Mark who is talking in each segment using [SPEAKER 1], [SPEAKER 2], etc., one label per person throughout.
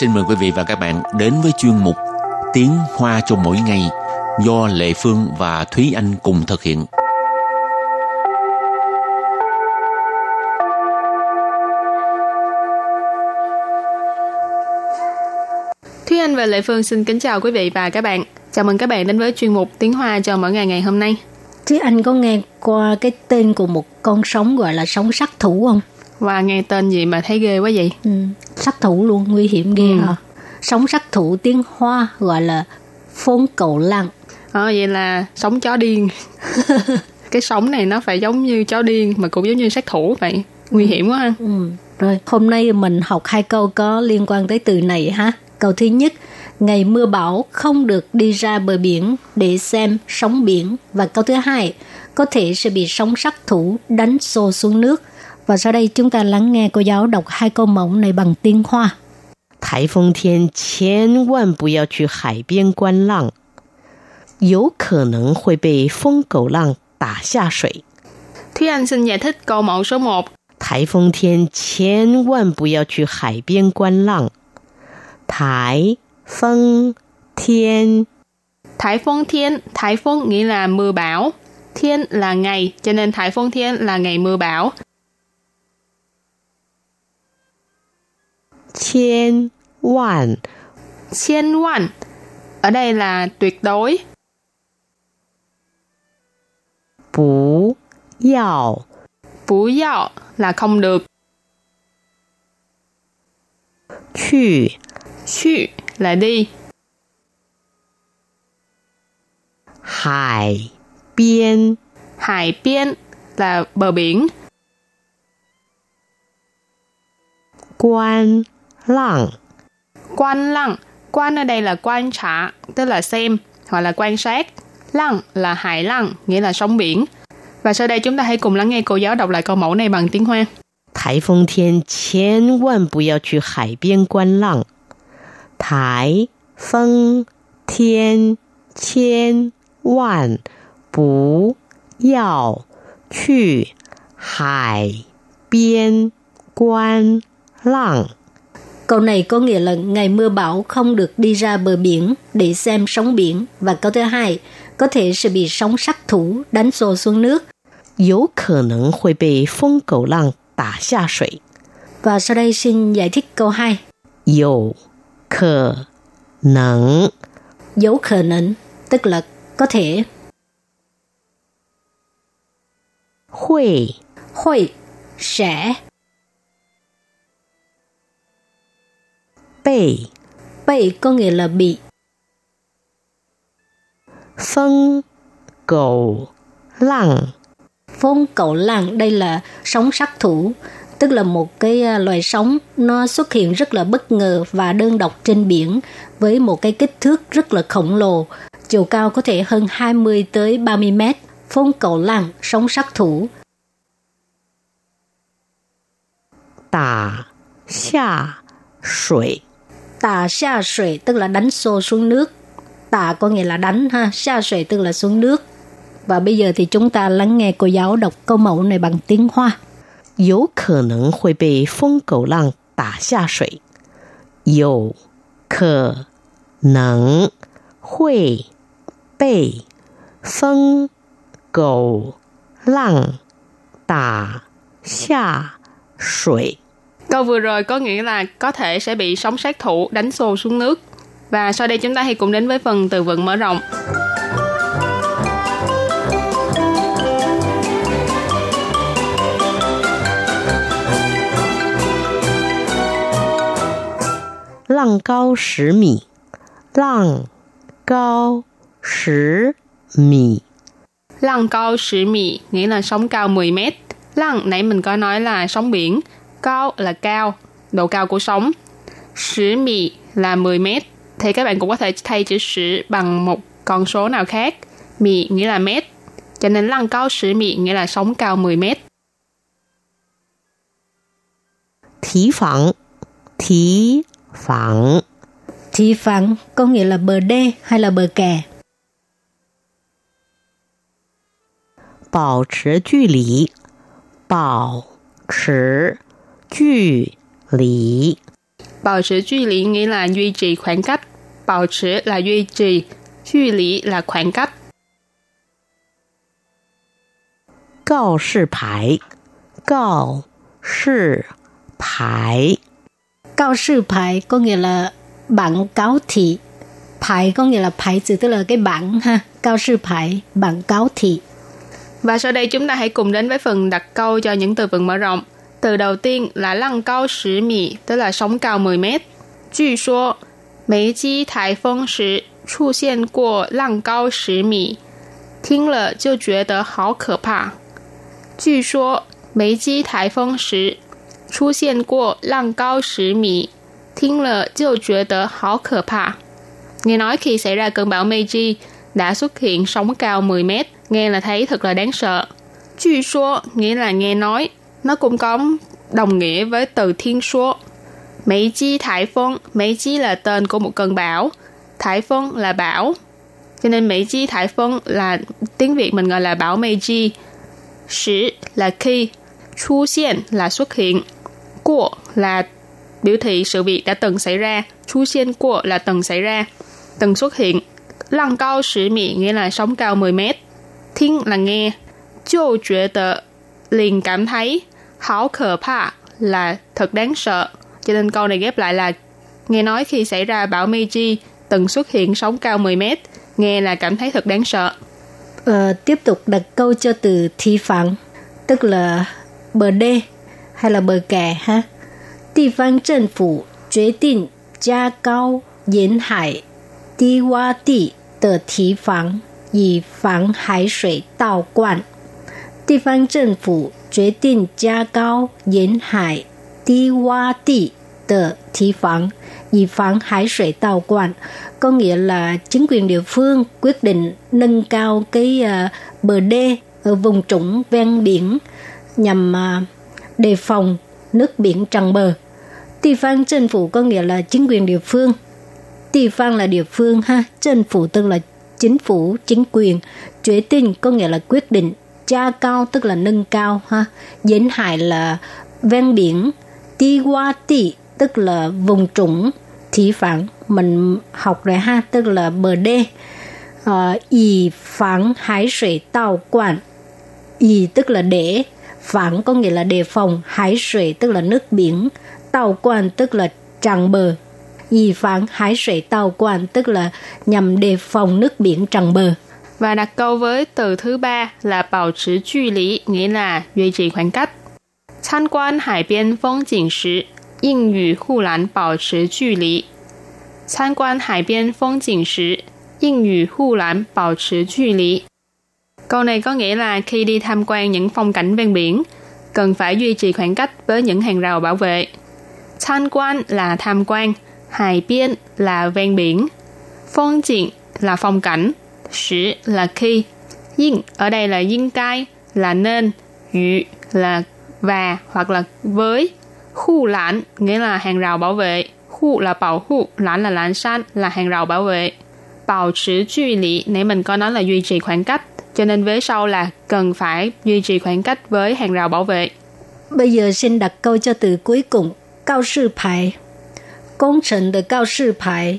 [SPEAKER 1] xin mời quý vị và các bạn đến với chuyên mục Tiếng Hoa cho mỗi ngày do Lệ Phương và Thúy Anh cùng thực hiện.
[SPEAKER 2] Thúy Anh và Lệ Phương xin kính chào quý vị và các bạn. Chào mừng các bạn đến với chuyên mục Tiếng Hoa cho mỗi ngày ngày hôm nay.
[SPEAKER 3] Thúy Anh có nghe qua cái tên của một con sóng gọi là sóng sát thủ không?
[SPEAKER 2] Và nghe tên gì mà thấy ghê quá vậy?
[SPEAKER 3] Ừ, sát thủ luôn, nguy hiểm ghê ừ. hả? Sóng sát thủ tiếng Hoa gọi là phốn cầu lăng.
[SPEAKER 2] Ờ, vậy là sóng chó điên. cái sóng này nó phải giống như chó điên mà cũng giống như sát thủ vậy. Nguy hiểm quá ha.
[SPEAKER 3] Ừ. Rồi, hôm nay mình học hai câu có liên quan tới từ này ha. Câu thứ nhất, ngày mưa bão không được đi ra bờ biển để xem sóng biển. Và câu thứ hai, có thể sẽ bị sóng sát thủ đánh xô xuống nước. Và sau đây chúng ta lắng nghe cô giáo đọc hai câu mẫu này bằng tiếng Hoa.
[SPEAKER 4] 台风天千万不要去海边观浪，有可能会被疯狗浪打下水。
[SPEAKER 2] Thúy Anh xin giải thích câu mẫu số 1.
[SPEAKER 4] 台风天千万不要去海边观浪。台风天
[SPEAKER 2] Thái phong thiên, thái phong nghĩa là mưa bão. Thiên là ngày, cho nên thái phong thiên là ngày mưa bão.
[SPEAKER 4] 千万
[SPEAKER 2] 千万, ở đây là tuyệt đối.
[SPEAKER 4] 不要
[SPEAKER 2] Bú yào là không được.
[SPEAKER 4] 去
[SPEAKER 2] Chư là đi.
[SPEAKER 4] 海边
[SPEAKER 2] Hải biên là bờ biển.
[SPEAKER 4] 观 浪。
[SPEAKER 2] Quan lăng, quan ở đây là quan trả, tức là xem hoặc là quan sát. Lăng là hải lăng, nghĩa là sóng biển. Và sau đây chúng ta hãy cùng lắng nghe cô giáo đọc lại câu mẫu này bằng tiếng Hoa.
[SPEAKER 4] 台风天千万不要去海边观浪。台风天千万不要去海边观浪。
[SPEAKER 3] Câu này có nghĩa là ngày mưa bão không được đi ra bờ biển để xem sóng biển. Và câu thứ hai, có thể sẽ bị sóng sát thủ đánh xô xuống nước.
[SPEAKER 4] Yếu.
[SPEAKER 3] Và sau đây xin giải thích câu hai.
[SPEAKER 4] Yếu khả năng
[SPEAKER 3] Yếu khả năng, tức là có thể.
[SPEAKER 4] Hội
[SPEAKER 3] Hội sẽ
[SPEAKER 4] bị,
[SPEAKER 3] bị có nghĩa là bị.
[SPEAKER 4] Phong cầu lặng
[SPEAKER 3] Phong cầu lặng đây là sóng sát thủ, tức là một cái à, loài sóng nó xuất hiện rất là bất ngờ và đơn độc trên biển với một cái kích thước rất là khổng lồ, chiều cao có thể hơn 20 tới 30 mét. Phong cầu lặng, sóng sát thủ.
[SPEAKER 4] Tả, xa, sủy
[SPEAKER 3] tà xa sủy tức là đánh xô xuống nước. Tà có nghĩa là đánh ha, xa sủy tức là xuống nước. Và bây giờ thì chúng ta lắng nghe cô giáo đọc câu mẫu này bằng tiếng Hoa.
[SPEAKER 4] Có khả năng hội bị phong cầu lăng tả xa sủy. Có khả năng hội bị phong cầu lăng tả xa sủy.
[SPEAKER 2] Câu vừa rồi có nghĩa là có thể sẽ bị sóng sát thủ đánh xô xuống nước. Và sau đây chúng ta hãy cùng đến với phần từ vựng mở rộng.
[SPEAKER 4] Lăng cao 10 mì Lăng cao 10 mì
[SPEAKER 2] Lăng cao 10 mì nghĩa là sóng cao 10 mét. Lăng nãy mình có nói là sóng biển, cao là cao, độ cao của sóng. 10 mì là 10 mét. Thì các bạn cũng có thể thay chữ 10 bằng một con số nào khác. Mì nghĩa là mét. Cho nên lăng cao 10 mì nghĩa là sóng cao 10 mét.
[SPEAKER 4] Thí phẳng Thí phẳng
[SPEAKER 3] Thí phẳng có nghĩa là bờ đê hay là bờ kè.
[SPEAKER 4] Bảo trì 距离 Bảo trì 距离，
[SPEAKER 2] bảo trì 距离 nghĩa là duy trì khoảng cách. Bảo trì là duy trì, 距离 là khoảng cách.
[SPEAKER 4] 告示牌，告示牌，
[SPEAKER 3] Cao sư牌có nghĩa là bảng cáo thị.牌có nghĩa là牌từ tức là cái bảng ha. Cao sư牌, bảng cáo thị.
[SPEAKER 2] Và sau đây chúng ta hãy cùng đến với phần đặt câu cho những từ vựng mở rộng. Từ đầu tiên là lăng cao 10 mì, tức là sóng cao 10 mét. 据说梅基台风时出现过浪高10米，听了就觉得好可怕。据说梅基台风时出现过浪高10米，听了就觉得好可怕。Nghe nói khi xảy ra cơn bão Meiji đã xuất hiện sóng cao 10 mét, nghe là thấy thật là đáng sợ. Chuyên số nghĩa là nghe nói, nó cũng có đồng nghĩa với từ thiên số. Mỹ chi thải phong, Mỹ chi là tên của một cơn bão, thải phong là bão. Cho nên Mỹ chi thải phong là tiếng Việt mình gọi là bão Meiji. Sử là khi, chu hiện là xuất hiện, của là biểu thị sự việc đã từng xảy ra, chu hiện của là từng xảy ra, từng xuất hiện. Lăng cao sử mị nghĩa là sóng cao 10 mét. Thiên là nghe. Chô chuyện tờ liền cảm thấy. Hảo khờ pa là thật đáng sợ. Cho nên câu này ghép lại là nghe nói khi xảy ra bão Meiji từng xuất hiện sóng cao 10 mét. Nghe là cảm thấy thật đáng sợ.
[SPEAKER 3] Ờ, tiếp tục đặt câu cho từ thi phẳng, tức là bờ đê hay là bờ kè ha. Địa phương chính phủ quyết định gia cao沿海低洼地的堤防，以防海水倒灌。 地方政府决定加高沿海低洼地的堤防，以防海水倒灌. Có nghĩa là chính quyền địa phương quyết định nâng cao cái uh, bờ đê ở vùng trũng ven biển nhằm uh, đề phòng nước biển tràn bờ. Địa phương chính phủ có nghĩa là chính quyền địa phương. Địa phương là địa phương ha, chính phủ tức là chính phủ, chính quyền. Quyết định có nghĩa là quyết định. cha cao tức là nâng cao ha. Diễn hải là ven biển ti qua ti tức là vùng trũng thị phẳng mình học rồi ha tức là bờ đê. Ờ, y phẳng hải thủy tàu quản. Y tức là để phẳng có nghĩa là đề phòng hải thủy tức là nước biển tàu quản tức là tràn bờ. Y phẳng hải thủy tàu quản tức là nhằm đề phòng nước biển tràn bờ
[SPEAKER 2] Và đặt câu với từ thứ ba là bảo trì 距离, nghĩa là duy trì khoảng cách. Tham quan hải biên phong景时，应与护栏保持距离。参观海边风景时，应与护栏保持距离。Câu này có nghĩa là khi đi tham quan những phong cảnh ven biển, cần phải duy trì khoảng cách với những hàng rào bảo vệ. Tham quan là tham quan, hải biên là ven biển, phong景là phong cảnh, shi là khi. yin ở đây là yin cai, là nên. Yu là và hoặc là với. Khu lãn nghĩa là hàng rào bảo vệ. Khu là bảo hộ, lãn là lãn san, là hàng rào bảo vệ. Bảo trì duy lý, nãy mình có nói là duy trì khoảng cách. Cho nên vế sau là cần phải duy trì khoảng cách với hàng rào bảo vệ.
[SPEAKER 3] Bây giờ xin đặt câu cho từ cuối cùng, cao sư bài. Công trình của cao sư bài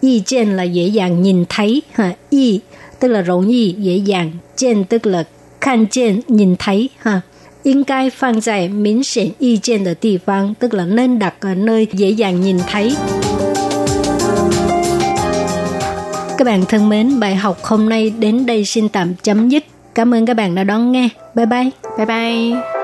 [SPEAKER 3] Ý见là dễ dàng nhìn thấy. Ha, ý tức là 容易 dễ dàng.见 tức là 看见 nhìn thấy. Ha. 应该放在明显意见的地方, tức là nên đặt ở nơi dễ dàng nhìn thấy. Các bạn thân mến, bài học hôm nay đến đây xin tạm chấm dứt. Cảm ơn các bạn đã đón nghe. Bye bye.
[SPEAKER 2] Bye bye.